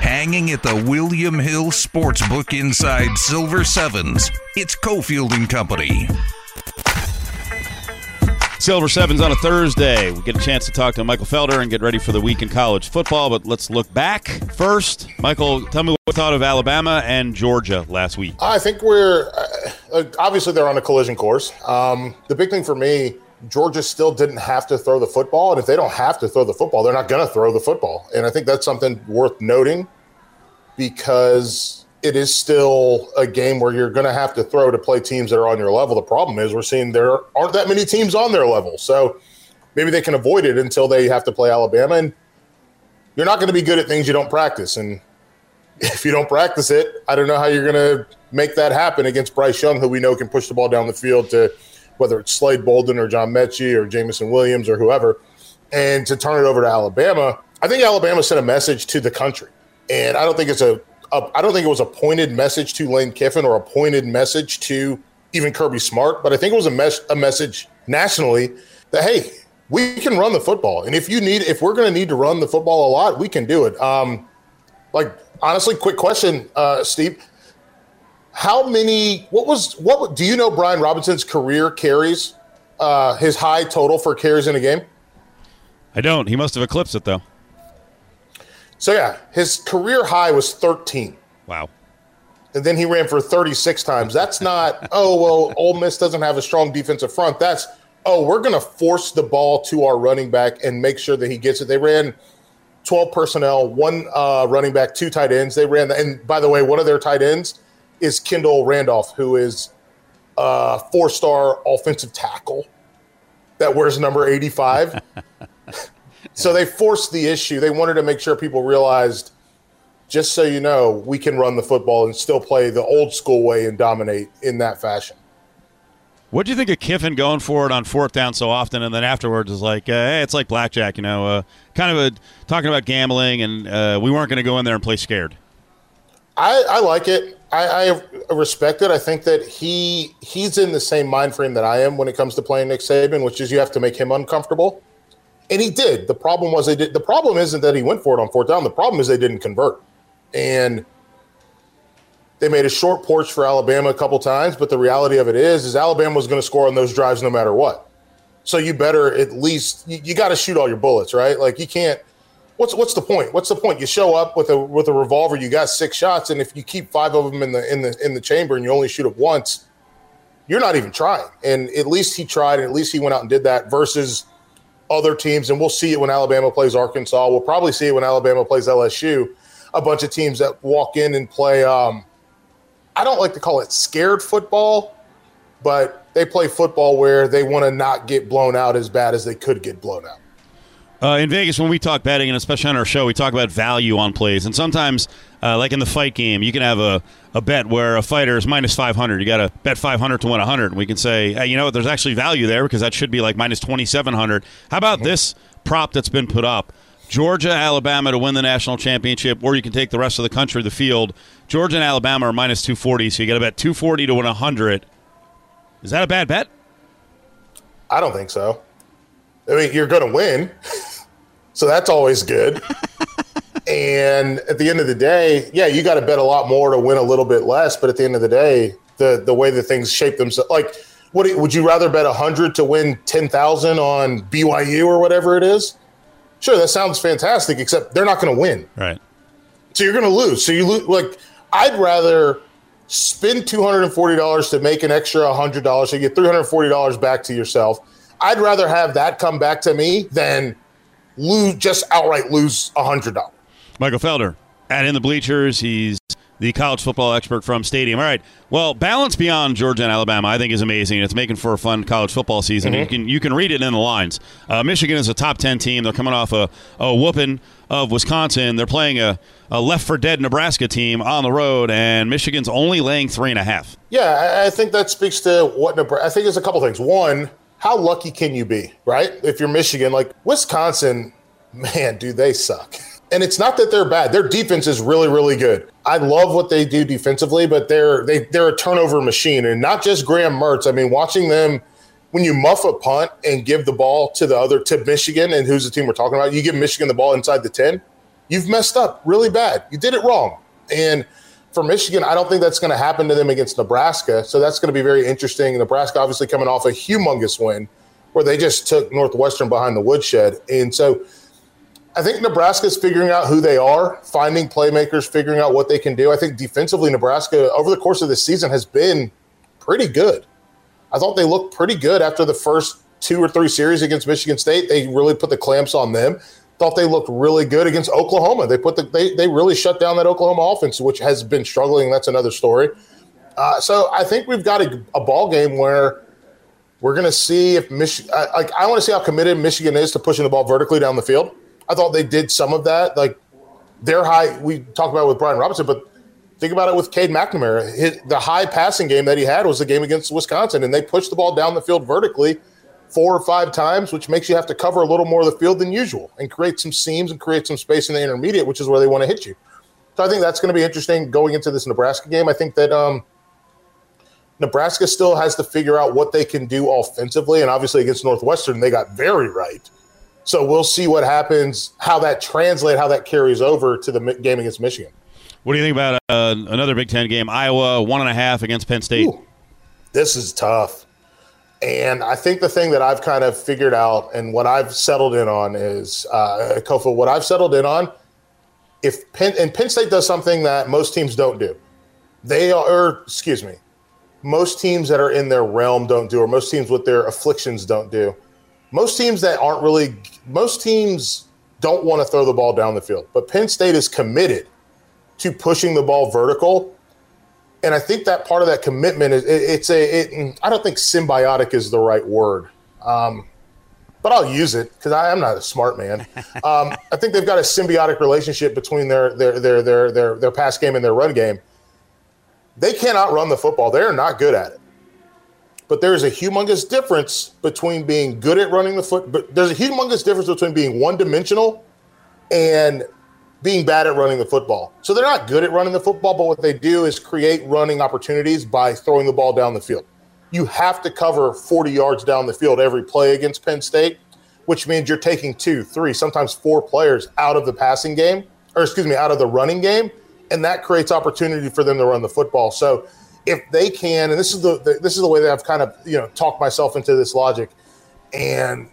Hanging at the William Hill Sportsbook inside Silver Sevens, it's Cofield and Company. Silver Sevens on a Thursday. We get a chance to talk to Michael Felder and get ready for the week in college football, but let's look back first. Michael, tell me what you thought of Alabama and Georgia last week. I think we're uh, obviously they're on a collision course. Um, the big thing for me, Georgia still didn't have to throw the football, and if they don't have to throw the football, they're not going to throw the football. And I think that's something worth noting because it is still a game where you're going to have to throw to play teams that are on your level. The problem is we're seeing there aren't that many teams on their level. So maybe they can avoid it until they have to play Alabama. And you're not going to be good at things you don't practice. And if you don't practice it, I don't know how you're going to make that happen against Bryce Young, who we know can push the ball down the field to whether it's Slade Bolden or John Metchie or Jameson Williams or whoever, and to turn it over to Alabama. I think Alabama sent a message to the country. And I don't think it's a a, I don't think it was a pointed message to Lane Kiffin or a pointed message to even Kirby Smart, but I think it was a, mes- a message nationally that hey, we can run the football, and if you need, if we're going to need to run the football a lot, we can do it. Um, like honestly, quick question, uh, Steve. How many? What was? What do you know? Brian Robinson's career carries, uh, his high total for carries in a game. I don't. He must have eclipsed it though. So yeah, his career high was 13. Wow. And then he ran for 36 times. That's not, oh, well, Ole Miss doesn't have a strong defensive front. That's, oh, we're going to force the ball to our running back and make sure that he gets it. They ran 12 personnel, one uh, running back, two tight ends. They ran, the, and by the way, one of their tight ends is Kendall Randolph, who is a four star offensive tackle that wears number 85. So they forced the issue. They wanted to make sure people realized, just so you know, we can run the football and still play the old school way and dominate in that fashion. What do you think of Kiffin going for it on fourth down so often, and then afterwards is like, uh, hey, it's like blackjack, you know, uh, kind of a, talking about gambling, and uh, we weren't going to go in there and play scared. I, I like it. I, I, respect it. I think that he he's in the same mind frame that I am when it comes to playing Nick Saban, which is you have to make him uncomfortable. And he did. The problem was they did. The problem isn't that he went for it on fourth down. The problem is they didn't convert. And they made a short porch for Alabama a couple times, but the reality of it is, is Alabama was going to score on those drives no matter what. So you better at least you, you got to shoot all your bullets, right? Like you can't. What's what's the point? What's the point? You show up with a with a revolver, you got six shots, and if you keep five of them in the in the in the chamber and you only shoot it once, you're not even trying. And at least he tried, and at least he went out and did that. Versus other teams, and we'll see it when Alabama plays Arkansas. We'll probably see it when Alabama plays LSU. A bunch of teams that walk in and play. Um, I don't like to call it scared football, but they play football where they want to not get blown out as bad as they could get blown out. Uh, in Vegas, when we talk betting, and especially on our show, we talk about value on plays. And sometimes, uh, like in the fight game, you can have a, a bet where a fighter is minus 500. You got to bet 500 to win 100. And we can say, hey, you know what, there's actually value there because that should be like minus 2,700. How about this prop that's been put up? Georgia, Alabama to win the national championship, or you can take the rest of the country, the field. Georgia and Alabama are minus 240, so you got to bet 240 to win 100. Is that a bad bet? I don't think so. I mean, you're going to win. so that's always good. and at the end of the day, yeah, you got to bet a lot more to win a little bit less. But at the end of the day, the the way that things shape themselves, like, what would you rather bet hundred to win ten thousand on BYU or whatever it is? Sure, that sounds fantastic. Except they're not going to win. Right. So you're going to lose. So you lose. Like, I'd rather spend two hundred and forty dollars to make an extra hundred dollars, so you get three hundred forty dollars back to yourself I'd rather have that come back to me than lose just outright lose a hundred dollars. Michael Felder at in the bleachers. He's the college football expert from Stadium. All right. Well, balance beyond Georgia and Alabama, I think, is amazing. It's making for a fun college football season. Mm-hmm. You can you can read it in the lines. Uh, Michigan is a top ten team. They're coming off a, a whooping of Wisconsin. They're playing a, a left for dead Nebraska team on the road, and Michigan's only laying three and a half. Yeah, I think that speaks to what Nebraska. I think there's a couple things. One how lucky can you be, right? If you're Michigan, like Wisconsin, man, do they suck. And it's not that they're bad. Their defense is really, really good. I love what they do defensively, but they're they they're a turnover machine, and not just Graham Mertz. I mean, watching them when you muff a punt and give the ball to the other to Michigan, and who's the team we're talking about, you give Michigan the ball inside the ten, you've messed up really bad. You did it wrong, and for Michigan, I don't think that's going to happen to them against Nebraska. So that's going to be very interesting. Nebraska obviously coming off a humongous win where they just took Northwestern behind the woodshed, and so. I think Nebraska's figuring out who they are, finding playmakers, figuring out what they can do. I think defensively, Nebraska over the course of the season has been pretty good. I thought they looked pretty good after the first two or three series against Michigan State. They really put the clamps on them. Thought they looked really good against Oklahoma. They put the they they really shut down that Oklahoma offense, which has been struggling. That's another story. Uh, so I think we've got a, a ball game where we're going to see if Michigan. Like I want to see how committed Michigan is to pushing the ball vertically down the field. I thought they did some of that. Like their high, we talked about with Brian Robinson, but Think about it with Cade McNamara. His, the high passing game that he had was the game against Wisconsin, and they pushed the ball down the field vertically four or five times, which makes you have to cover a little more of the field than usual and create some seams and create some space in the intermediate, which is where they want to hit you. So I think that's going to be interesting going into this Nebraska game. I think that um, Nebraska still has to figure out what they can do offensively, and obviously against Northwestern, they got very right. So we'll see what happens, how that translates, how that carries over to the game against Michigan. What do you think about uh, another Big Ten game? Iowa one and a half against Penn State. Ooh, this is tough, and I think the thing that I've kind of figured out and what I've settled in on is uh, Kofa. What I've settled in on, if Penn and Penn State does something that most teams don't do, they are. excuse me, most teams that are in their realm don't do, or most teams with their afflictions don't do. Most teams that aren't really, most teams don't want to throw the ball down the field, but Penn State is committed to pushing the ball vertical. And I think that part of that commitment is it, it's a. It, I don't think symbiotic is the right word, um, but I'll use it because I'm not a smart man. Um, I think they've got a symbiotic relationship between their their their their their their pass game and their run game. They cannot run the football; they are not good at it. But there is a humongous difference between being good at running the foot. But there's a humongous difference between being one dimensional and being bad at running the football. So they're not good at running the football, but what they do is create running opportunities by throwing the ball down the field. You have to cover 40 yards down the field every play against Penn State, which means you're taking two, three, sometimes four players out of the passing game, or excuse me, out of the running game, and that creates opportunity for them to run the football. So if they can, and this is the, the this is the way that I've kind of you know talked myself into this logic, and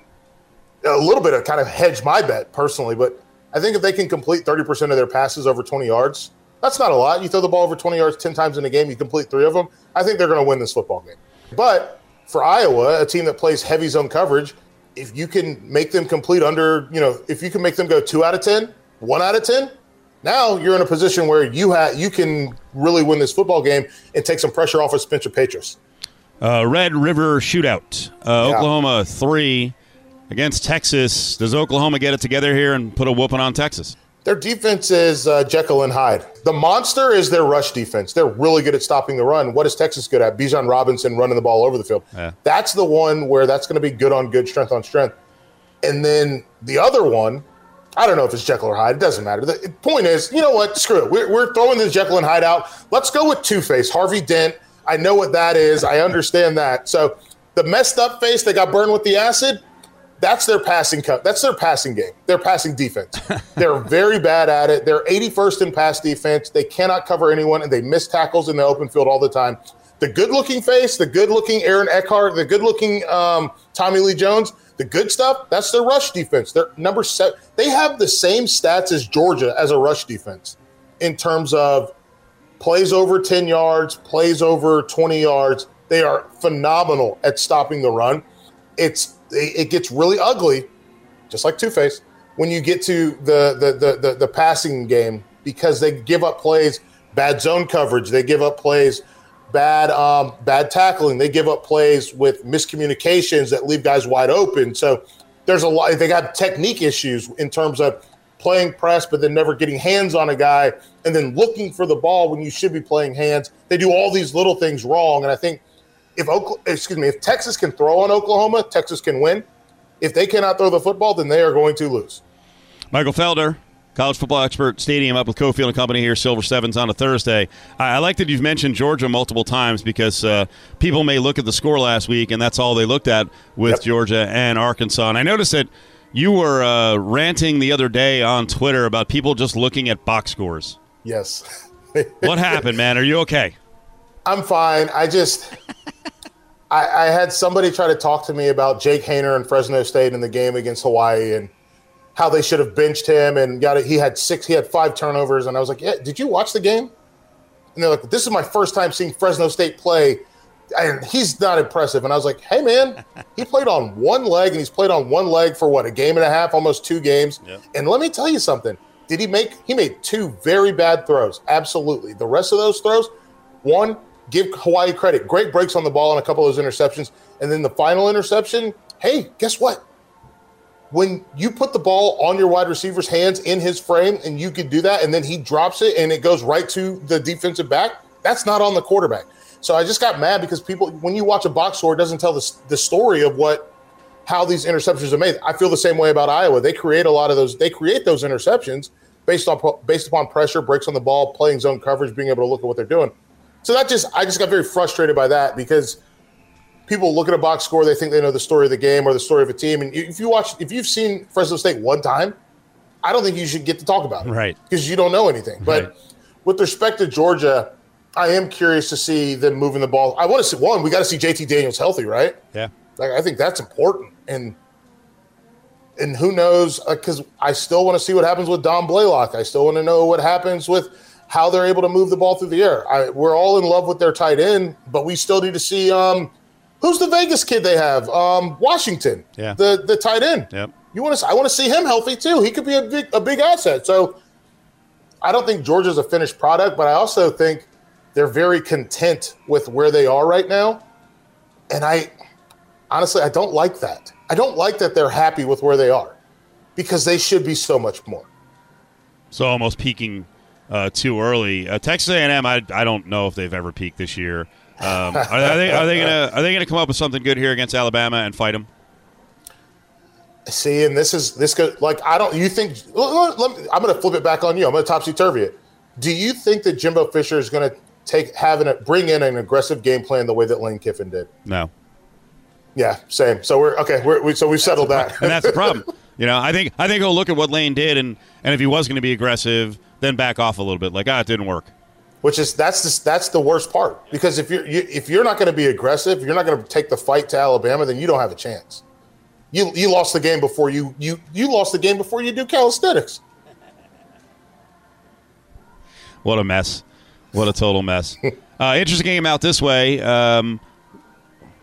a little bit of kind of hedge my bet personally, but I think if they can complete 30% of their passes over 20 yards, that's not a lot. You throw the ball over 20 yards 10 times in a game, you complete three of them. I think they're going to win this football game. But for Iowa, a team that plays heavy zone coverage, if you can make them complete under, you know, if you can make them go two out of 10, one out of 10, now you're in a position where you have you can really win this football game and take some pressure off of Spencer Petras. Uh, Red River Shootout, uh, yeah. Oklahoma three, against Texas. Does Oklahoma get it together here and put a whooping on Texas? Their defense is uh, Jekyll and Hyde. The monster is their rush defense. They're really good at stopping the run. What is Texas good at? Bijan Robinson running the ball over the field. Yeah. That's the one where that's going to be good on good, strength on strength. And then the other one, I don't know if it's Jekyll or Hyde. It doesn't matter. The point is, you know what? Screw it. We're, we're throwing this Jekyll and Hyde out. Let's go with Two Face, Harvey Dent. I know what that is. I understand that. So the messed up face that got burned with the acid, that's their passing cut. That's their passing game. Their passing defense. They're very bad at it. They're 81st in pass defense. They cannot cover anyone, and they miss tackles in the open field all the time. The good-looking face, the good-looking Aaron Eckhart, the good-looking um, Tommy Lee Jones, the good stuff. That's their rush defense. They're number seven. They have the same stats as Georgia as a rush defense in terms of plays over 10 yards, plays over 20 yards. They are phenomenal at stopping the run. It's it gets really ugly, just like Two Face, when you get to the, the the, the the passing game because they give up plays, bad zone coverage, they give up plays, bad um, bad tackling, they give up plays with miscommunications that leave guys wide open. So there's a lot. They got technique issues in terms of playing press, but then never getting hands on a guy, and then looking for the ball when you should be playing hands. They do all these little things wrong, and I think if Oklahoma, excuse me, if Texas can throw on Oklahoma, Texas can win. If they cannot throw the football, then they are going to lose. Michael Felder, College Football Expert Stadium up with Cofield and Company here, Silver Sevens on a Thursday. I, I like that you've mentioned Georgia multiple times because uh, people may look at the score last week and that's all they looked at with Yep. Georgia and Arkansas. And I noticed that you were uh, ranting the other day on Twitter about people just looking at box scores. Yes. What happened, man? Are you okay? I'm fine. I just, I, I had somebody try to talk to me about Jake Haener and Fresno State in the game against Hawaii and how they should have benched him and got it. He had six, he had five turnovers, and I was like, "Yeah, did you watch the game?" And they're like, "This is my first time seeing Fresno State play, and he's not impressive." And I was like, "Hey, man, he played on one leg, and he's played on one leg for what a game and a half, almost two games. And let me tell you something." Did he make? He made two very bad throws. Absolutely. The rest of those throws, one, give Hawaii credit. Great breaks on the ball and a couple of those interceptions. And then the final interception, hey, guess what? When you put the ball on your wide receiver's hands in his frame and you could do that, and then he drops it and it goes right to the defensive back, that's not on the quarterback. So I just got mad because people, when you watch a box score, it doesn't tell the, the story of what how these interceptions are made. I feel the same way about Iowa. They create a lot of those. They create those interceptions based on based upon pressure, breaks on the ball, playing zone coverage, being able to look at what they're doing. So that just I just got very frustrated by that because people look at a box score, they think they know the story of the game or the story of a team. And if you watch, if you've seen Fresno State one time, I don't think you should get to talk about it, Right. Because you don't know anything. But Right. with respect to Georgia, I am curious to see them moving the ball. I want to see one. We got to see JT Daniels healthy, right? Yeah. Like I think that's important, and and who knows? Uh, because I still want to see what happens with Don Blaylock. I still want to know what happens with how they're able to move the ball through the air. I, we're all in love with their tight end, but we still need to see um, who's the Vegas kid they have. Um, Washington, Yeah. the the tight end. Yep. You want to? I want to see him healthy too. He could be a big a big asset. So I don't think Georgia's a finished product, but I also think they're very content with where they are right now. And I honestly, I don't like that. I don't like that they're happy with where they are because they should be so much more. So almost peaking uh, too early. Uh, Texas A&M, I, I don't know if they've ever peaked this year. Um, are, are they are they gonna are they gonna come up with something good here against Alabama and fight them? See, and this is this goes like I don't. You think? let- let me- I'm going to flip it back on you. I'm going to topsy turvy it. Do you think that Jimbo Fisher is going to take having a bring in an aggressive game plan the way that Lane Kiffin did? No, Yeah, same. So we're okay. We're, we so we've settled that. and that's the problem. You know, I think I think he'll look at what Lane did, and and if he was going to be aggressive, then back off a little bit. Like, ah, it didn't work. which is that's the, that's the worst part because if you're you, if you're not going to be aggressive, you're not going to take the fight to Alabama, then you don't have a chance. You you lost the game before you you you lost the game before you do calisthenics. What a mess. What a total mess. uh, interesting game out this way. Um,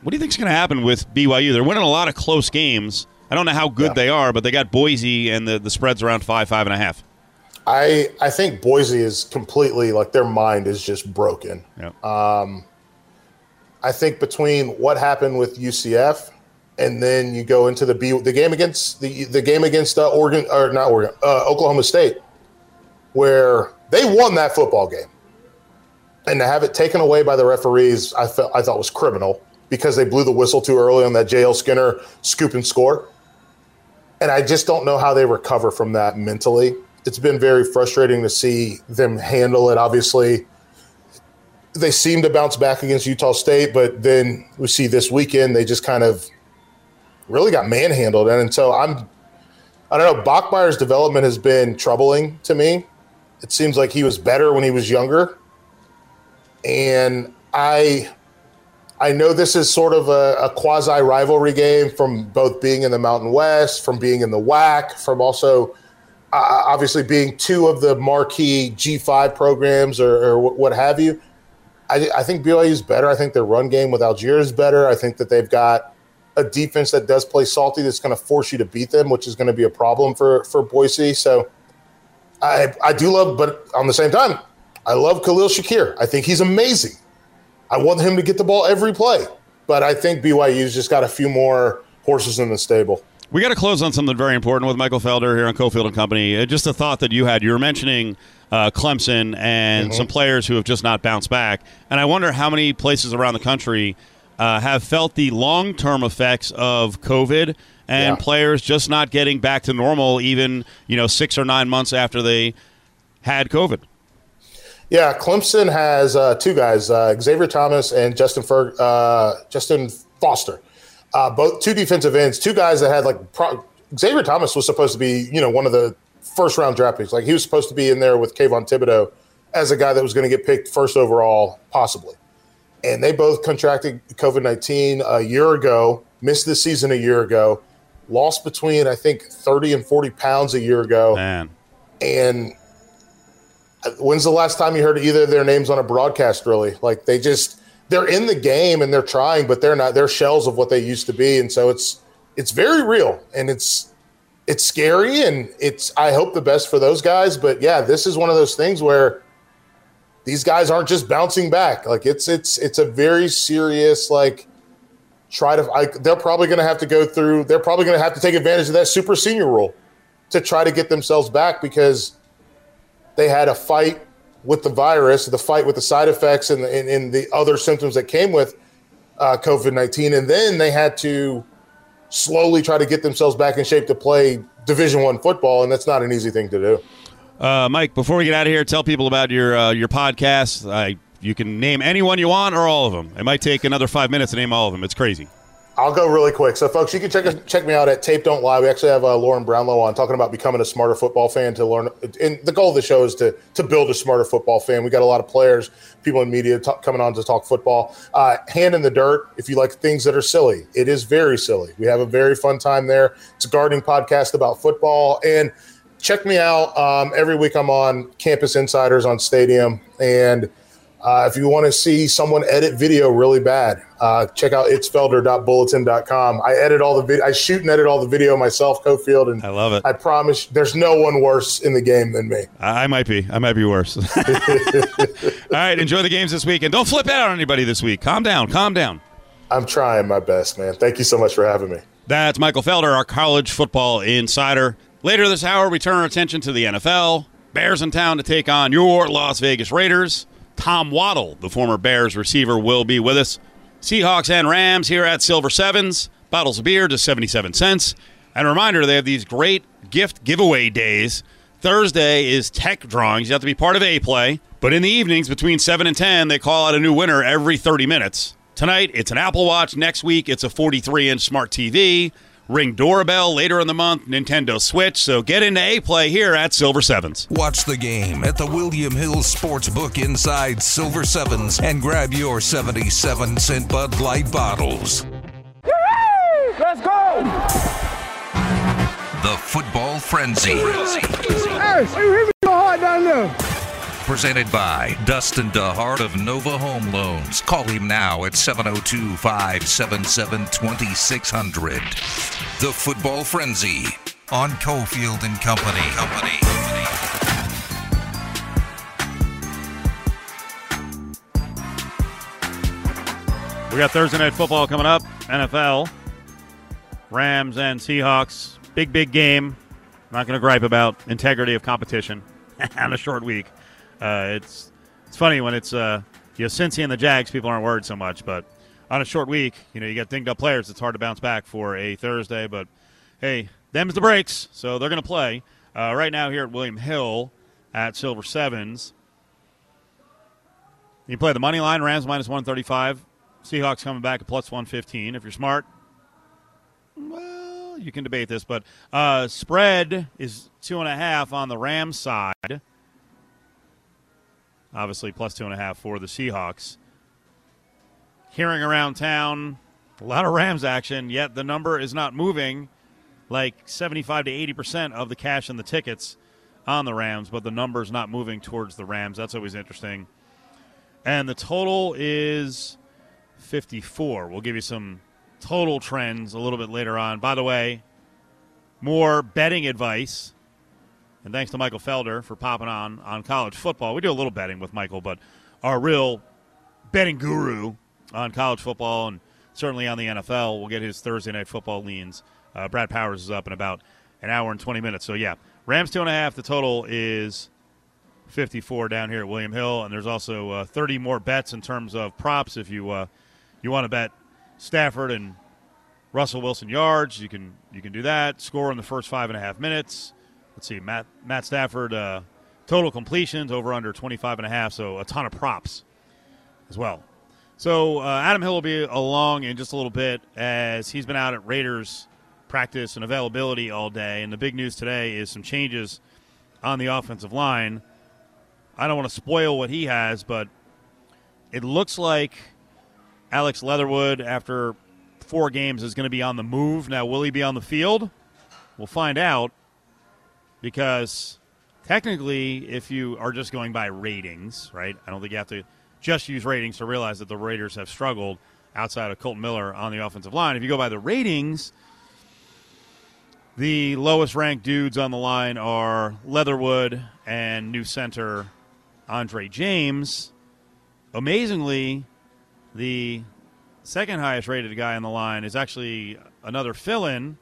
what do you think is going to happen with BYU? They're winning a lot of close games. I don't know how good Yeah. they are, but they got Boise, and the, the spread's around five, five and a half. I I think Boise is completely like their mind is just broken. Yeah. I think between what happened with UCF and then you go into the B the game against the the game against uh, Oregon or not Oregon uh, Oklahoma State, where they won that football game, and to have it taken away by the referees, I felt I thought was criminal because they blew the whistle too early on that JL Skinner scoop and score, and I just don't know how they recover from that mentally. It's been very frustrating to see them handle it. Obviously, they seem to bounce back against Utah State, but then we see this weekend they just kind of really got manhandled. And so I'm, I don't know, Bachmeier's development has been troubling to me. It seems like he was better when he was younger, and I, I know this is sort of a, a quasi rivalry game from both being in the Mountain West, from being in the WAC, from also uh, obviously being two of the marquee G5 programs or, or what have you. I, I think BYU is better. I think their run game with Allgeier is better. I think that they've got a defense that does play salty that's going to force you to beat them, which is going to be a problem for for Boise. So I I do love, but on the same time, I love Khalil Shakir. I think he's amazing. I want him to get the ball every play, but I think BYU's just got a few more horses in the stable. We got to close on something very important with Michael Felder here on Cofield and Company. Uh, just a thought that you had. You were mentioning uh, Clemson and some players who have just not bounced back, and I wonder how many places around the country uh, have felt the long-term effects of COVID and Yeah. players just not getting back to normal, even you know six or nine months after they had COVID. Yeah, Clemson has uh, two guys, uh, Xavier Thomas and Justin Fer- uh, Justin Foster, uh, both two defensive ends, two guys that had like pro- Xavier Thomas was supposed to be, you know, one of the first round draft picks. Like he was supposed to be in there with Kayvon Thibodeaux as a guy that was going to get picked first overall, possibly. And they both contracted COVID nineteen a year ago, missed the season a year ago, lost between I think thirty and forty pounds a year ago Man, and when's the last time you heard either of their names on a broadcast really like they just they're in the game and they're trying but they're not they're shells of what they used to be. And so it's it's very real and it's it's scary and it's i hope the best for those guys. But yeah this is one of those things where these guys aren't just bouncing back. Like it's it's it's a very serious like try to I, they're probably going to have to go through they're probably going to have to take advantage of that super senior rule to try to get themselves back because they had a fight with the virus, the fight with the side effects and, and, and the other symptoms that came with uh, COVID 19. And then they had to slowly try to get themselves back in shape to play Division One football. And that's not an easy thing to do. uh, Mike. Before we get out of here, tell people about your uh, your podcast. I you can name anyone you want or all of them. It might take another five minutes to name all of them. It's crazy. I'll go really quick. So, folks, you can check check me out at Tape Don't Lie. We actually have uh, Lauren Brownlow on talking about becoming a smarter football fan. To learn, and the goal of the show is to to build a smarter football fan. We got a lot of players, people in media talk, coming on to talk football. Uh, Hand in the dirt. If you like things that are silly, it is very silly. We have a very fun time there. It's a gardening podcast about football and. Check me out. Um, every week I'm on Campus Insiders on Stadium. And uh, if you want to see someone edit video really bad, uh, check out itsfelder.bulletin.com. I edit all the video. I shoot and edit all the video myself, Cofield, and I love it. I promise there's no one worse in the game than me. I I might be. I might be worse. all right. Enjoy the games this week, and don't flip out on anybody this week. Calm down. Calm down. I'm trying my best, man. Thank you so much for having me. That's Michael Felder, our college football insider. Later this hour, we turn our attention to the NFL. Bears in town to take on your Las Vegas Raiders. Tom Waddle, the former Bears receiver, will be with us. Seahawks and Rams here at Silver Sevens. Bottles of beer, just 77 cents. And a reminder, they have these great gift giveaway days. Thursday is tech drawings. You have to be part of A Play. But in the evenings between 7 and 10, they call out a new winner every 30 minutes. Tonight, it's an Apple Watch. Next week, it's a 43 inch smart TV. Ring doorbell later in the month, Nintendo Switch. So get into A Play here at Silver Sevens. Watch the game at the William Hill Sportsbook inside Silver Sevens and grab your 77 cent Bud Light bottles. Let's go! The Football Frenzy. Hey, hey, hit me so hard down there. Presented by Dustin DeHart of Nova Home Loans. Call him now at 702 577 2600. The Football Frenzy on Cofield and Company. Company. We got Thursday night football coming up. NFL, Rams and Seahawks. Big, big game. not going to gripe about integrity of competition on a short week. Uh, it's it's funny when it's uh, you know Cincy and the Jags. People aren't worried so much, but on a short week, you know you got dinged up players. It's hard to bounce back for a Thursday. But hey, them's the breaks, so they're going to play uh, right now here at William Hill at Silver Sevens. You play the money line, Rams minus 135. Seahawks coming back at plus 115. If you're smart, well, you can debate this, but uh, spread is two and a half on the Rams side. Obviously, plus two and a half for the Seahawks. Hearing around town, a lot of Rams action, yet the number is not moving. Like 75 to 80% of the cash and the tickets on the Rams, but the number's not moving towards the Rams. That's always interesting. And the total is 54. We'll give you some total trends a little bit later on. By the way, more betting advice. And thanks to Michael Felder for popping on on college football. We do a little betting with Michael, but our real betting guru on college football and certainly on the NFL, we'll get his Thursday night football leans. Uh, Brad Powers is up in about an hour and 20 minutes. So, yeah, Rams two and a half. The total is 54 down here at William Hill, and there's also uh, 30 more bets in terms of props if you uh, you want to bet Stafford and Russell Wilson yards. You can you can do that. Score in the first five and a half minutes. Let's see, Matt Matt Stafford uh, total completions over under 25 and a half. So a ton of props as well. So uh, Adam Hill will be along in just a little bit as he's been out at Raiders practice and availability all day. And the big news today is some changes on the offensive line. I don't want to spoil what he has, but it looks like Alex Leatherwood, after four games, is going to be on the move. Now, will he be on the field? We'll find out because technically, if you are just going by ratings, right? I don't think you have to just use ratings to realize that the Raiders have struggled outside of Kolton Miller on the offensive line. If you go by the ratings, the lowest ranked dudes on the line are Leatherwood and new center Andre James. Amazingly, the second highest rated guy on the line is actually another fill in.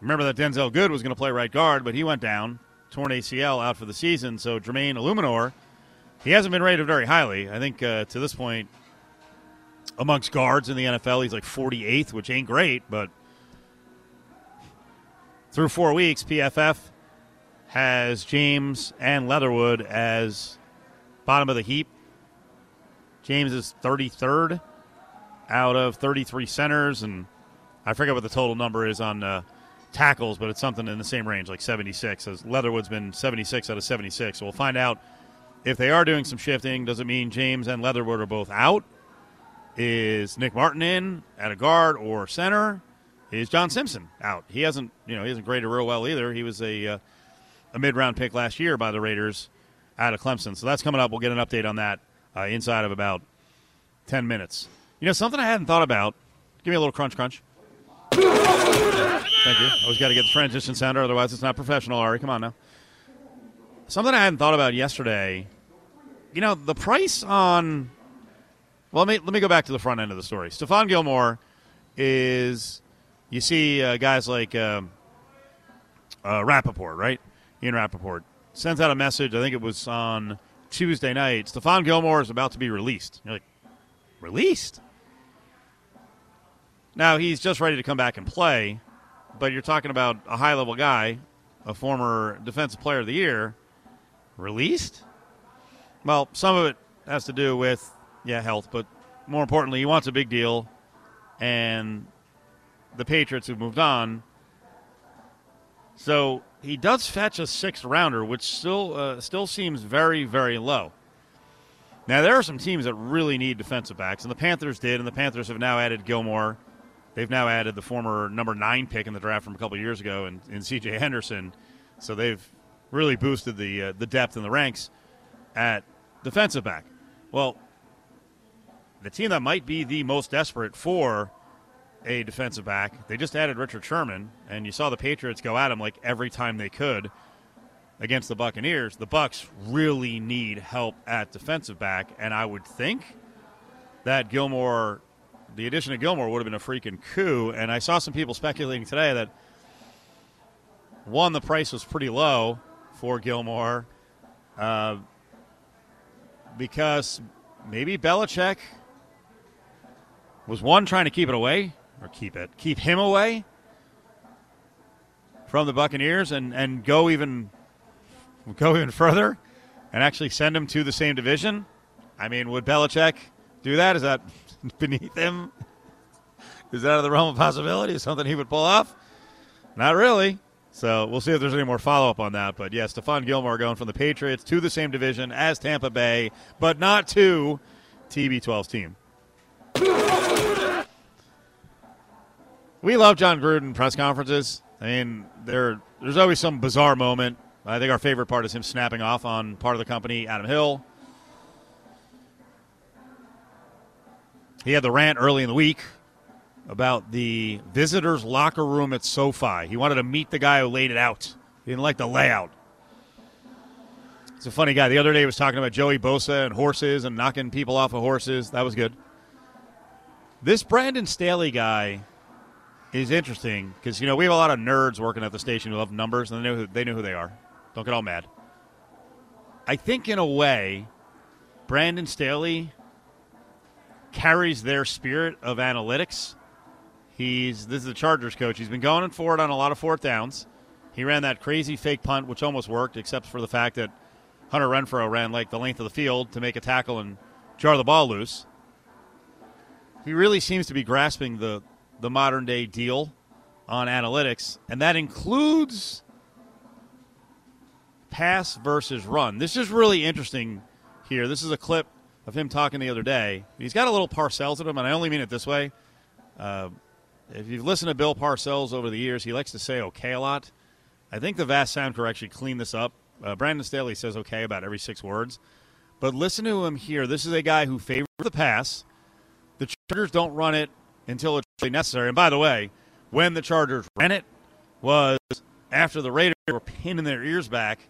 Remember that Denzelle Good was going to play right guard, but he went down, torn ACL out for the season. So Jermaine Eluemunor, he hasn't been rated very highly. I think uh, to this point, amongst guards in the NFL, he's like 48th, which ain't great, but through four weeks, PFF has James and Leatherwood as bottom of the heap. James is 33rd out of 33 centers, and I forget what the total number is on uh, tackles, but it's something in the same range, like 76. As Leatherwood's been 76 out of 76. So we'll find out if they are doing some shifting. Does it mean James and Leatherwood are both out? Is Nick Martin in at a guard or center? Is John Simpson out? He hasn't, you know, he hasn't graded real well either. He was a uh, a mid round pick last year by the Raiders out of Clemson. So that's coming up. We'll get an update on that uh, inside of about 10 minutes. You know, something I hadn't thought about. Give me a little crunch, crunch. Thank you. Always got to get the transition sounder, otherwise it's not professional. Ari, come on now. Something I hadn't thought about yesterday. You know, the price on. Well, let me let me go back to the front end of the story. Stephon Gilmore is. You see uh, guys like uh, uh, Rapoport, right? Ian Rapoport sends out a message. I think it was on Tuesday night. Stephon Gilmore is about to be released. You're like, released? Now he's just ready to come back and play, but you're talking about a high level guy, a former defensive player of the year, released? Well, some of it has to do with yeah, health, but more importantly, he wants a big deal and the Patriots have moved on. So he does fetch a sixth rounder, which still uh, still seems very very low. Now there are some teams that really need defensive backs, and the Panthers did, and the Panthers have now added Gilmore. They've now added the former number nine pick in the draft from a couple years ago, in, in C.J. Henderson. So they've really boosted the uh, the depth in the ranks at defensive back. Well, the team that might be the most desperate for a defensive back. They just added Richard Sherman, and you saw the Patriots go at him like every time they could against the Buccaneers. The Bucks really need help at defensive back, and I would think that Gilmore, the addition of Gilmore, would have been a freaking coup. And I saw some people speculating today that one, the price was pretty low for Gilmore uh, because maybe Belichick was one trying to keep it away or keep it, keep him away from the Buccaneers and, and go even go even further and actually send him to the same division? I mean, would Belichick do that? Is that beneath him? Is that out of the realm of possibility? Is something he would pull off? Not really. So we'll see if there's any more follow up on that. But yes, yeah, Stephon Gilmore going from the Patriots to the same division as Tampa Bay, but not to TB12's team. We love Jon Gruden press conferences. I mean, there there's always some bizarre moment. I think our favorite part is him snapping off on part of the company, Adam Hill. He had the rant early in the week about the visitors' locker room at SoFi. He wanted to meet the guy who laid it out. He didn't like the layout. He's a funny guy. The other day he was talking about Joey Bosa and horses and knocking people off of horses. That was good. This Brandon Staley guy is interesting because you know we have a lot of nerds working at the station who love numbers and they know who, they know who they are. Don't get all mad. I think in a way, Brandon Staley carries their spirit of analytics He's this is the Chargers coach. He's been going for it on a lot of fourth downs. He ran that crazy fake punt, which almost worked, except for the fact that Hunter Renfrow ran like the length of the field to make a tackle and jar the ball loose. He really seems to be grasping the the modern day deal on analytics, and that includes pass versus run. This is really interesting here. This is a clip of him talking the other day. He's got a little Parcells in him, and I only mean it this way. Uh, if you've listened to Bill Parcells over the years, he likes to say okay a lot. I think the Vast Soundcore actually cleaned this up. Uh, Brandon Staley says okay about every six words. But listen to him here. This is a guy who favors the pass. The Chargers don't run it until it's really necessary. And by the way, when the Chargers ran it was after the Raiders were pinning their ears back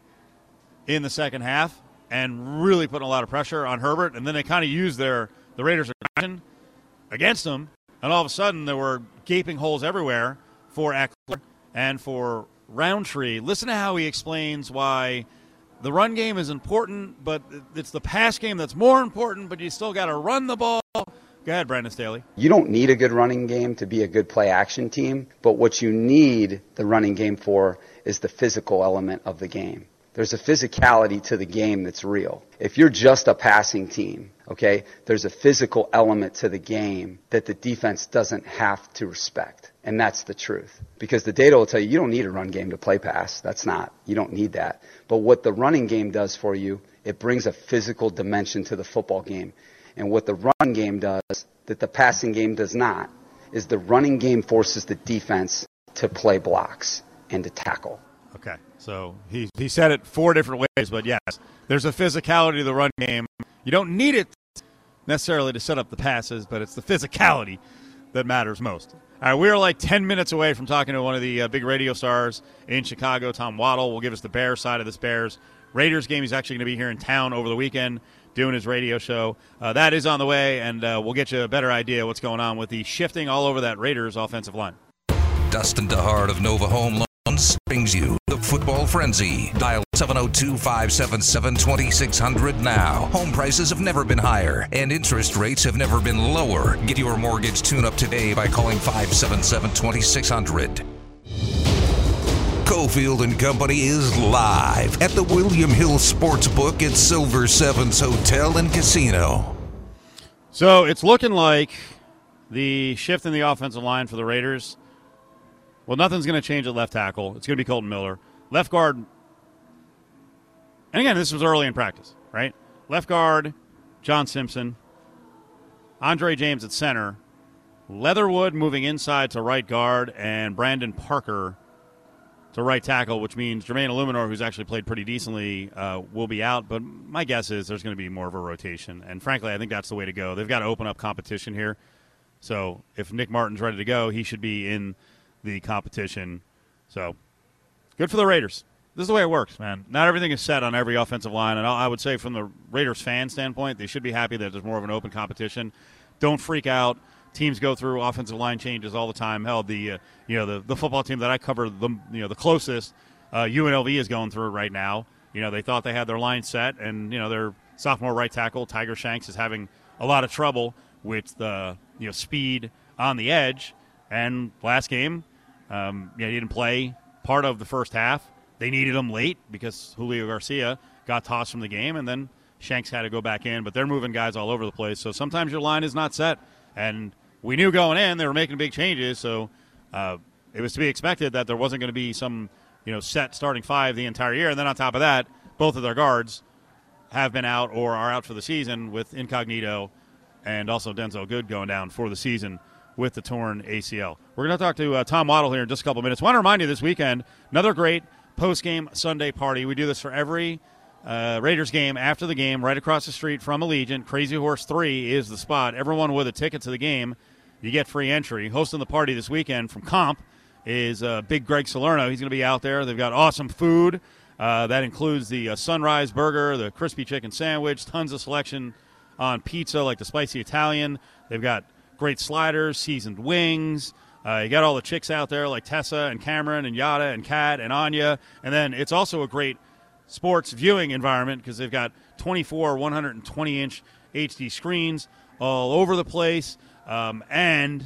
in the second half and really putting a lot of pressure on Herbert. And then they kind of used their the Raiders' aggression against him. And all of a sudden, there were gaping holes everywhere for Ekeler and for Rountree. Listen to how he explains why the run game is important, but it's the pass game that's more important, but you still got to run the ball. Go ahead, Brandon Staley. You don't need a good running game to be a good play action team, but what you need the running game for is the physical element of the game. There's a physicality to the game that's real. If you're just a passing team, okay, there's a physical element to the game that the defense doesn't have to respect. And that's the truth. Because the data will tell you you don't need a run game to play pass. That's not. You don't need that. But what the running game does for you, it brings a physical dimension to the football game. And what the run game does that the passing game does not is the running game forces the defense to play blocks and to tackle. Okay. So he, he said it four different ways, but yes, there's a physicality to the run game. You don't need it necessarily to set up the passes, but it's the physicality that matters most. All right, we are like 10 minutes away from talking to one of the uh, big radio stars in Chicago, Tom Waddle. will give us the Bears side of this Bears Raiders game. He's actually going to be here in town over the weekend doing his radio show. Uh, that is on the way, and uh, we'll get you a better idea what's going on with the shifting all over that Raiders offensive line. Dustin DeHart of Nova Home Loans brings you Football Frenzy. Dial 702 577 2600 now. Home prices have never been higher, and interest rates have never been lower. Get your mortgage tune up today by calling 577 2600. Cofield and Company is live at the William Hill Sportsbook at Silver Sevens Hotel and Casino. So it's looking like the shift in the offensive line for the Raiders. Well, nothing's going to change at left tackle. It's going to be Kolton Miller. Left guard. And again, this was early in practice, right? Left guard, John Simpson. Andre James at center. Leatherwood moving inside to right guard, and Brandon Parker to right tackle, which means Jermaine Eluemunor, who's actually played pretty decently, uh, will be out. But my guess is there's going to be more of a rotation. And frankly, I think that's the way to go. They've got to open up competition here. So if Nick Martin's ready to go, he should be in the competition. So good for the Raiders. This is the way it works, man. Not everything is set on every offensive line. And I would say, from the Raiders fan standpoint, they should be happy that there's more of an open competition. Don't freak out teams go through offensive line changes all the time. Hell, the uh, you know the, the football team that I cover the you know the closest uh, UNLV is going through right now. You know they thought they had their line set, and you know their sophomore right tackle Tiger Shanks is having a lot of trouble with the you know speed on the edge. And last game, um, you know, he didn't play part of the first half. They needed him late because Julio Garcia got tossed from the game, and then Shanks had to go back in. But they're moving guys all over the place, so sometimes your line is not set. And we knew going in they were making big changes, so uh, it was to be expected that there wasn't going to be some you know set starting five the entire year. And then on top of that, both of their guards have been out or are out for the season with Incognito and also Denzelle Good going down for the season with the torn ACL. We're going to talk to uh, Tom Waddle here in just a couple minutes. I want to remind you this weekend, another great post game Sunday party. We do this for every uh, Raiders game after the game, right across the street from Allegiant. Crazy Horse 3 is the spot. Everyone with a ticket to the game you get free entry. Hosting the party this weekend from Comp is uh, Big Greg Salerno. He's going to be out there. They've got awesome food. Uh, that includes the uh, Sunrise Burger, the crispy chicken sandwich, tons of selection on pizza like the spicy Italian. They've got great sliders, seasoned wings. Uh, you got all the chicks out there like Tessa and Cameron and Yada and Kat and Anya. And then it's also a great sports viewing environment because they've got 24 120 inch HD screens all over the place. Um, and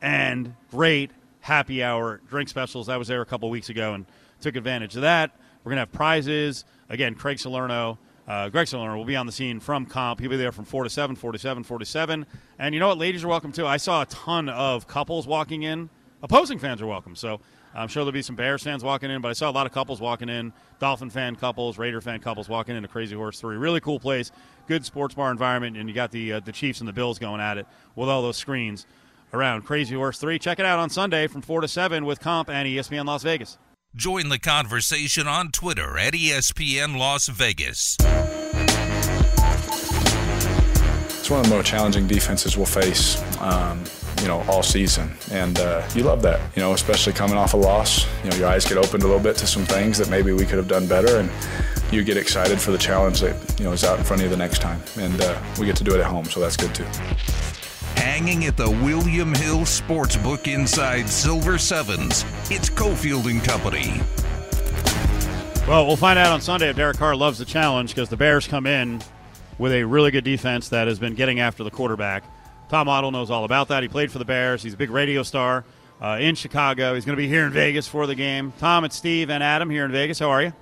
and great happy hour drink specials. I was there a couple weeks ago and took advantage of that. We're going to have prizes. Again, Craig Salerno, uh, Greg Salerno will be on the scene from comp. He'll be there from 4 to 7, 4 to 7, 4 to 7. And you know what? Ladies are welcome too. I saw a ton of couples walking in. Opposing fans are welcome. So I'm sure there'll be some Bears fans walking in, but I saw a lot of couples walking in, Dolphin fan couples, Raider fan couples walking into Crazy Horse 3. Really cool place, good sports bar environment, and you got the, uh, the Chiefs and the Bills going at it with all those screens around Crazy Horse 3. Check it out on Sunday from 4 to 7 with Comp and ESPN Las Vegas. Join the conversation on Twitter at ESPN Las Vegas. It's one of the more challenging defenses we'll face, um, you know, all season, and uh, you love that, you know, especially coming off a loss. You know, your eyes get opened a little bit to some things that maybe we could have done better, and you get excited for the challenge that you know is out in front of you the next time, and uh, we get to do it at home, so that's good too hanging at the William Hill Sportsbook inside Silver Sevens. It's Cofield and Company. Well, we'll find out on Sunday if Derek Carr loves the challenge because the Bears come in with a really good defense that has been getting after the quarterback. Tom Waddle knows all about that. He played for the Bears. He's a big radio star uh, in Chicago. He's going to be here in Vegas for the game. Tom, it's Steve and Adam here in Vegas. How are you?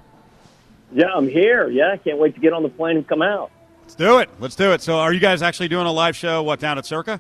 Yeah, I'm here. Yeah, I can't wait to get on the plane and come out. Let's do it. Let's do it. So, are you guys actually doing a live show? What down at Circa?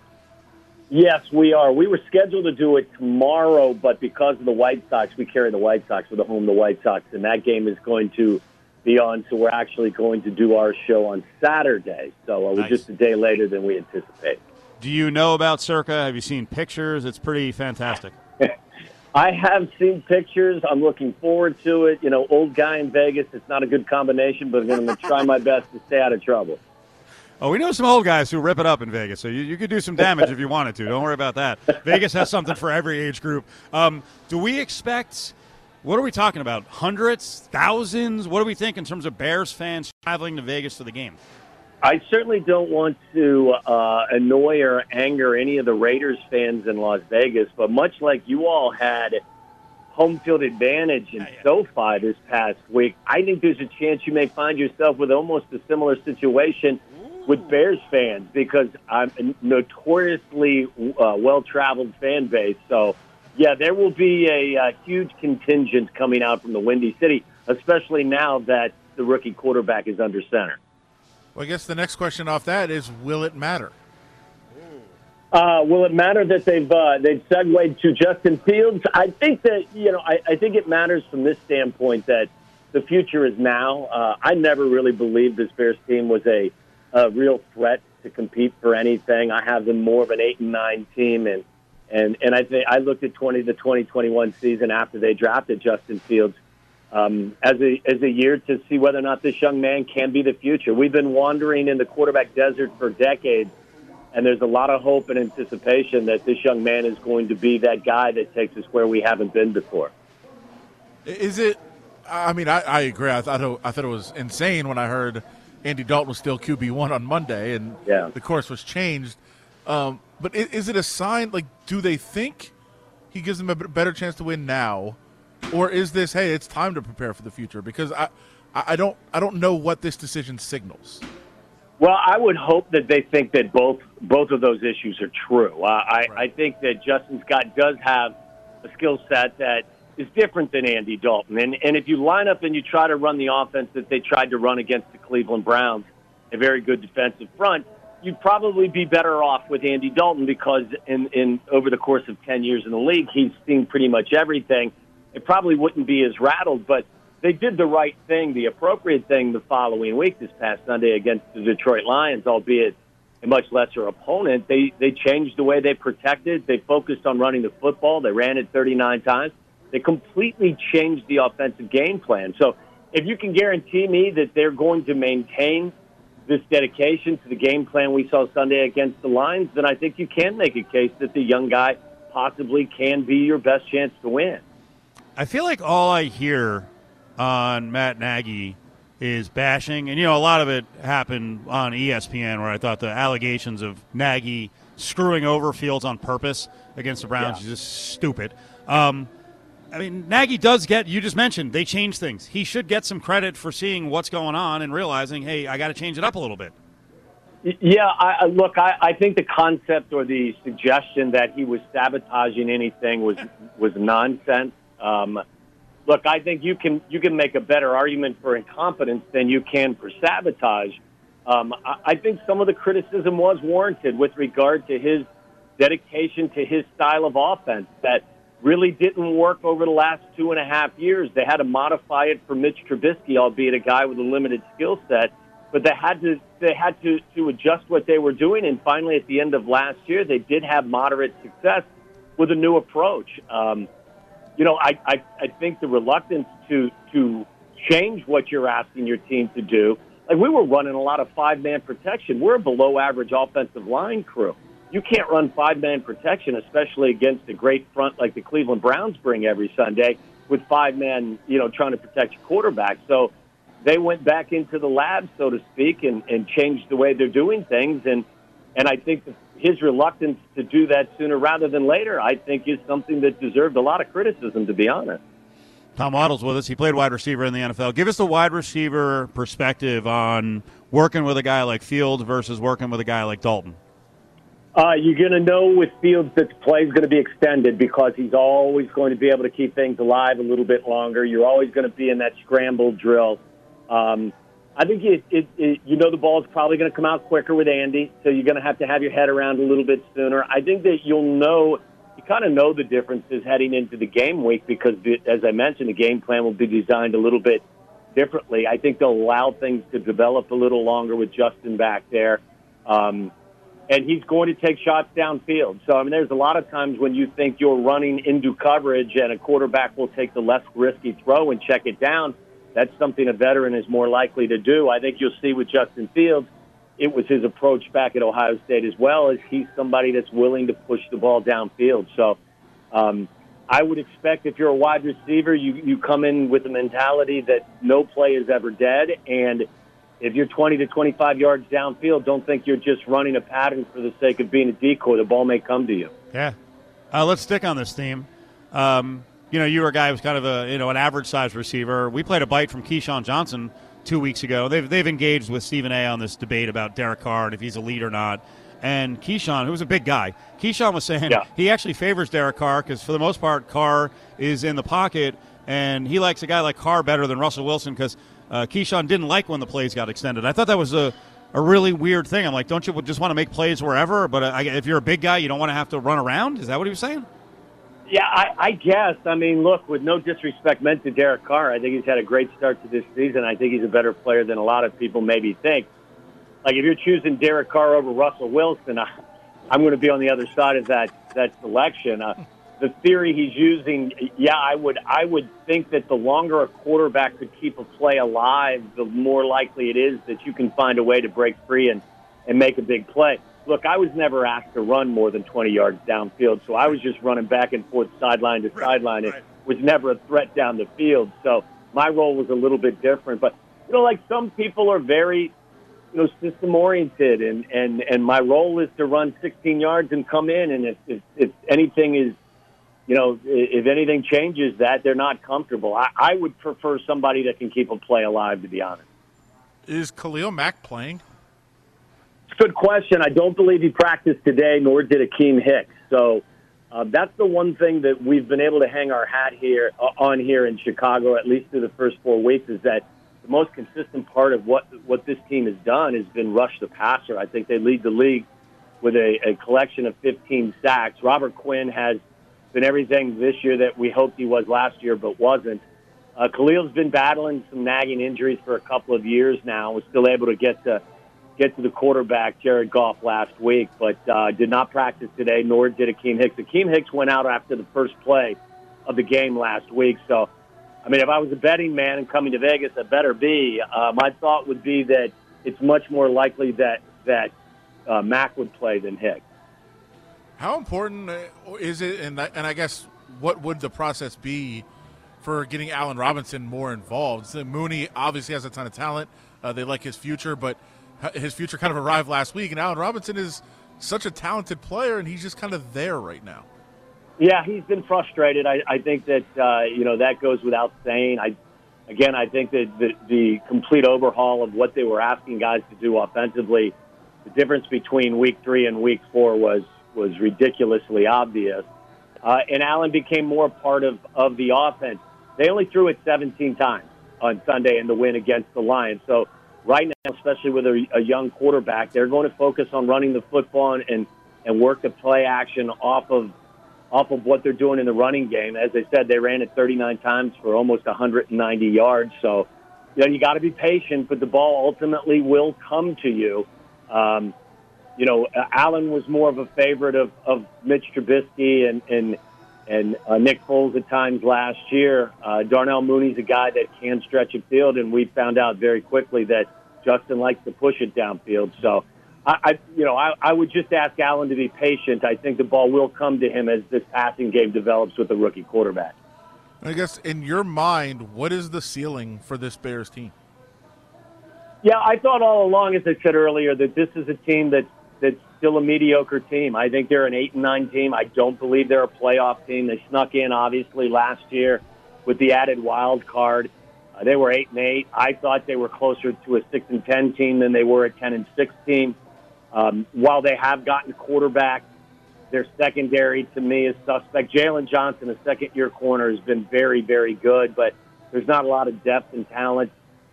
Yes, we are. We were scheduled to do it tomorrow, but because of the White Sox, we carry the White Sox with the home the White Sox, and that game is going to be on. So we're actually going to do our show on Saturday. So uh, we're just a day later than we anticipated. Do you know about Circa? Have you seen pictures? It's pretty fantastic. I have seen pictures. I'm looking forward to it. You know, old guy in Vegas. It's not a good combination, but I'm going to try my best to stay out of trouble. Oh, we know some old guys who rip it up in Vegas, so you, you could do some damage if you wanted to. Don't worry about that. Vegas has something for every age group. Um, do we expect? What are we talking about? Hundreds, thousands? What do we think in terms of Bears fans traveling to Vegas for the game? I certainly don't want to uh, annoy or anger any of the Raiders fans in Las Vegas, but much like you all had home field advantage in yeah, yeah. SoFi this past week, I think there's a chance you may find yourself with almost a similar situation with Bears fans because I'm a notoriously uh, well-traveled fan base. So, yeah, there will be a, a huge contingent coming out from the Windy City, especially now that the rookie quarterback is under center. Well, I guess the next question off that is, will it matter? Uh, will it matter that they've uh, they've segued to Justin Fields? I think that you know I, I think it matters from this standpoint that the future is now. Uh, I never really believed this Bears team was a a real threat to compete for anything. I have them more of an eight and nine team, and and and I think I looked at twenty the twenty twenty one season after they drafted Justin Fields um, as a as a year to see whether or not this young man can be the future. We've been wandering in the quarterback desert for decades, and there's a lot of hope and anticipation that this young man is going to be that guy that takes us where we haven't been before. Is it? I mean, I, I agree. I thought it, I thought it was insane when I heard Andy Dalton was still QB one on Monday, and yeah. the course was changed. Um, but is, is, it a sign? Like, do they think he gives them a better chance to win now, or is this hey, it's time to prepare for the future? Because I, I don't, I don't know what this decision signals. Well, I would hope that they think that both both of those issues are true. Uh, I, right. I think that Justin Scott does have a skill set that is different than Andy Dalton. And, and if you line up and you try to run the offense that they tried to run against the Cleveland Browns, a very good defensive front, you'd probably be better off with Andy Dalton because in, in over the course of 10 years in the league, he's seen pretty much everything. It probably wouldn't be as rattled, but they did the right thing, the appropriate thing the following week this past Sunday against the Detroit Lions, albeit a much lesser opponent. They they changed the way they protected. They focused on running the football. They ran it 39 times. They completely changed the offensive game plan. So if you can guarantee me that they're going to maintain this dedication to the game plan we saw Sunday against the Lions, then I think you can make a case that the young guy possibly can be your best chance to win. I feel like all I hear on Matt Nagy is bashing, and you know a lot of it happened on ESPN where I thought the allegations of Nagy screwing over Fields on purpose against the Browns yeah. is just stupid. Um, I mean, Nagy does get, you just mentioned, they change things. He should get some credit for seeing what's going on and realizing, hey, I got to change it up a little bit. Yeah, I, look, I, I think the concept or the suggestion that he was sabotaging anything was was nonsense. Um, look, I think you can you can make a better argument for incompetence than you can for sabotage. Um, I, I think some of the criticism was warranted with regard to his dedication to his style of offense that really didn't work over the last two and a half years. They had to modify it for Mitch Trubisky, albeit a guy with a limited skill set but they had to they had to to adjust what they were doing. And finally, at the end of last year, they did have moderate success with a new approach. Um, you know, I, I I think the reluctance to to change what you're asking your team to do. Like we were running a lot of five man protection. We're a below average offensive line crew. You can't run five man protection, especially against a great front like the Cleveland Browns bring every Sunday with five men, you know, trying to protect your quarterback. So they went back into the lab, so to speak, and, and changed the way they're doing things. And and I think his reluctance to do that sooner rather than later, I think, is something that deserved a lot of criticism, to be honest. Tom Waddle's with us. He played wide receiver in the NFL. Give us the wide receiver perspective on working with a guy like Fields versus working with a guy like Dalton. Uh, you're going to know with Fields that the play is going to be extended because he's always going to be able to keep things alive a little bit longer. You're always going to be in that scramble drill. Um, I think it, it, it, you know the ball is probably going to come out quicker with Andy, so you're going to have to have your head around a little bit sooner. I think that you'll know, you kind of know the differences heading into the game week because, as I mentioned, the game plan will be designed a little bit differently. I think they'll allow things to develop a little longer with Justin back there. Um, and he's going to take shots downfield. So, I mean, there's a lot of times when you think you're running into coverage and a quarterback will take the less risky throw and check it down that's something a veteran is more likely to do. I think you'll see with Justin Fields, it was his approach back at Ohio State as well, as he's somebody that's willing to push the ball downfield. So um, I would expect if you're a wide receiver, you, you come in with a mentality that no play is ever dead. And if you're 20 to 25 yards downfield, don't think you're just running a pattern for the sake of being a decoy. The ball may come to you. Yeah. Uh, let's stick on this theme. Um, you know, you were a guy who was kind of a you know an average size receiver. We played a bite from Keyshawn Johnson two weeks ago. They've they've engaged with Stephen A. on this debate about Derek Carr and if he's a lead or not. And Keyshawn, who was a big guy, Keyshawn was saying yeah. he actually favors Derek Carr because for the most part, Carr is in the pocket and he likes a guy like Carr better than Russell Wilson because uh, Keyshawn didn't like when the plays got extended. I thought that was a a really weird thing. I'm like, don't you just want to make plays wherever? But uh, if you're a big guy, you don't want to have to run around. Is that what he was saying? Yeah, I, I guess. I mean, look, with no disrespect meant to Derek Carr, I think he's had a great start to this season. I think he's a better player than a lot of people maybe think. Like, if you're choosing Derek Carr over Russell Wilson, I, I'm going to be on the other side of that that selection. Uh, the theory he's using, yeah, I would I would think that the longer a quarterback could keep a play alive, the more likely it is that you can find a way to break free and and make a big play look, I was never asked to run more than 20 yards downfield, so I was just running back and forth sideline to sideline. It was never a threat down the field, so my role was a little bit different. But you know, like some people are very, you know, system oriented, and and and my role is to run 16 yards and come in, and if if, if anything is you know, if anything changes that, they're not comfortable. I, I would prefer somebody that can keep a play alive, to be honest. Is Khalil Mack playing? Good question. I don't believe he practiced today, nor did Akiem Hicks. So uh, that's the one thing that we've been able to hang our hat here uh, on here in Chicago, at least through the first four weeks, is that the most consistent part of what what this team has done has been rush the passer. I think they lead the league with a, a collection of 15 sacks. Robert Quinn has been everything this year that we hoped he was last year, but wasn't. Uh, Khalil's been battling some nagging injuries for a couple of years now. Was still able to get to get to the quarterback, Jared Goff, last week, but uh, did not practice today, nor did Akiem Hicks. Akiem Hicks went out after the first play of the game last week. So, I mean, if I was a betting man and coming to Vegas, I better be. Uh, my thought would be that it's much more likely that that uh, Mack would play than Hicks. How important uh, is it? And and I guess what would the process be for getting Allen Robinson more involved? So Mooney obviously has a ton of talent. Uh, they like his future, but his future kind of arrived last week, and Allen Robinson is such a talented player, and he's just kind of there right now. Yeah, he's been frustrated. I, I think that uh, you know that goes without saying. I again, I think that the, the complete overhaul of what they were asking guys to do offensively the difference between week three and week four was was ridiculously obvious. Uh, and Allen became more part of, of the offense. They only threw it 17 times on Sunday in the win against the Lions. So right now, especially with a, a young quarterback, they're going to focus on running the football and, and work the play action off of off of what they're doing in the running game. As I said, they ran it 39 times for almost 190 yards. So, you know, you got to be patient, but the ball ultimately will come to you. Um, you know, Allen was more of a favorite of, of Mitch Trubisky and and and uh, Nick Foles at times last year. Uh, Darnell Mooney's a guy that can stretch a field, and we found out very quickly that Justin likes to push it downfield. So, I, I you know, I, I would just ask Allen to be patient. I think the ball will come to him as this passing game develops with the rookie quarterback. I guess in your mind, what is the ceiling for this Bears team? Yeah, I thought all along, as I said earlier, that this is a team that's that's still a mediocre team. I think they're an eight and nine team. I don't believe they're a playoff team. They snuck in obviously last year with the added wild card. Uh, they were eight and eight. I thought they were closer to a six and ten team than they were a ten and six team. Um, while they have gotten quarterback, their secondary to me is suspect. Jaylon Johnson, a second year corner, has been very, very good, but there's not a lot of depth and talent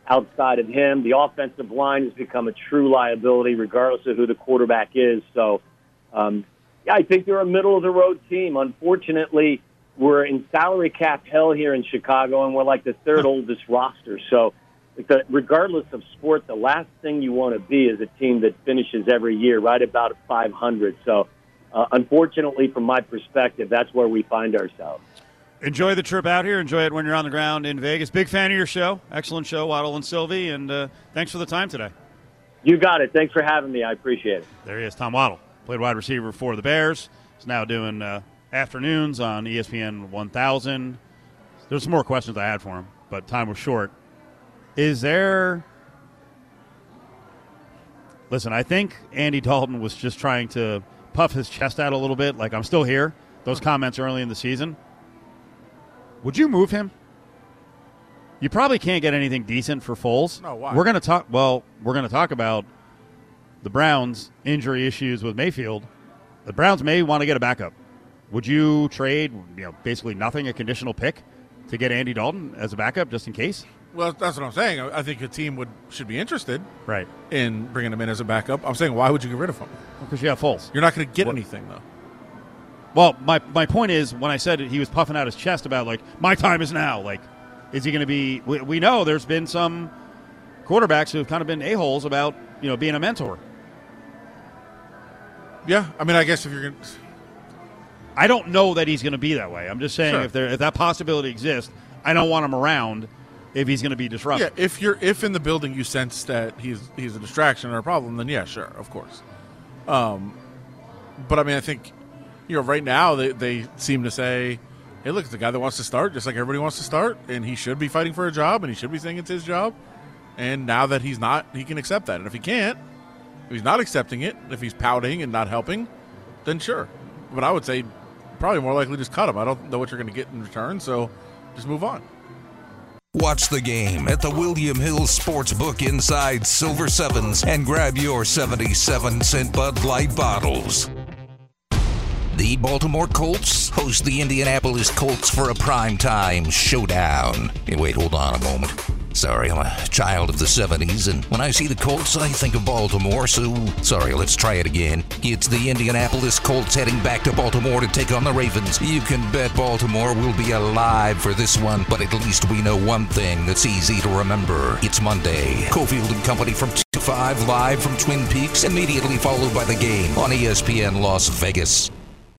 outside of him. The offensive line has become a true liability, regardless of who the quarterback is. So, um, yeah, I think they're a middle of the road team. Unfortunately, we're in salary cap hell here in Chicago, and we're like the third oldest roster. So, the, regardless of sport, the last thing you want to be is a team that finishes every year right about 500. So, uh, unfortunately, from my perspective, that's where we find ourselves. Enjoy the trip out here. Enjoy it when you're on the ground in Vegas. Big fan of your show. Excellent show, Waddle and Silvy. And uh, thanks for the time today. You got it. Thanks for having me. I appreciate it. There he is, Tom Waddle. Played wide receiver for the Bears. He's now doing uh, afternoons on ESPN 1000. There's some more questions I had for him, but time was short. Is there. Listen, I think Andy Dalton was just trying to puff his chest out a little bit, like I'm still here. Those comments early in the season. Would you move him? You probably can't get anything decent for Foles. No, why? We're going to talk. Well, we're going to talk about the Browns' injury issues with Mayfield. The Browns may want to get a backup. Would you trade, you know, basically nothing, a conditional pick, to get Andy Dalton as a backup just in case? Well, that's what I'm saying. I think a team would should be interested Right. in bringing him in as a backup. I'm saying, why would you get rid of him? Because you have Foles. You're not going to get What- anything though. Well, my my point is when I said he was puffing out his chest about like my time is now. Like, is he going to be? We, we know there's been some quarterbacks who have kind of been a holes about you know being a mentor. Yeah, I mean, I guess if you're going, to I don't know that he's going to be that way. I'm just saying Sure. if there if that possibility exists, I don't want him around if he's going to be disruptive. yeah, if you're if in the building you sense that he's he's a distraction or a problem, then yeah, sure, of course. Um, but I mean, I think you know, right now they they seem to say, "Hey, look, it's the guy that wants to start, just like everybody wants to start, and he should be fighting for a job, and he should be saying it's his job." And now that he's not, he can accept that. And if he can't, if he's not accepting it, if he's pouting and not helping, then sure. But I would say probably more likely just cut him. I don't know what you're going to get in return, so just move on. Watch the game at the William Hill Sportsbook inside Silver Sevens and grab your 77 cent Bud Light bottles. The Baltimore Colts host the Indianapolis Colts for a primetime showdown. Hey, wait, hold on a moment. Sorry, I'm a child of the 70s, and when I see the Colts, I think of Baltimore, so sorry, let's try it again. It's the Indianapolis Colts heading back to Baltimore to take on the Ravens. You can bet Baltimore will be alive for this one, but at least we know one thing that's easy to remember. It's Monday. Cofield and Company from 2 to 5, live from Twin Peaks, immediately followed by the game on ESPN Las Vegas.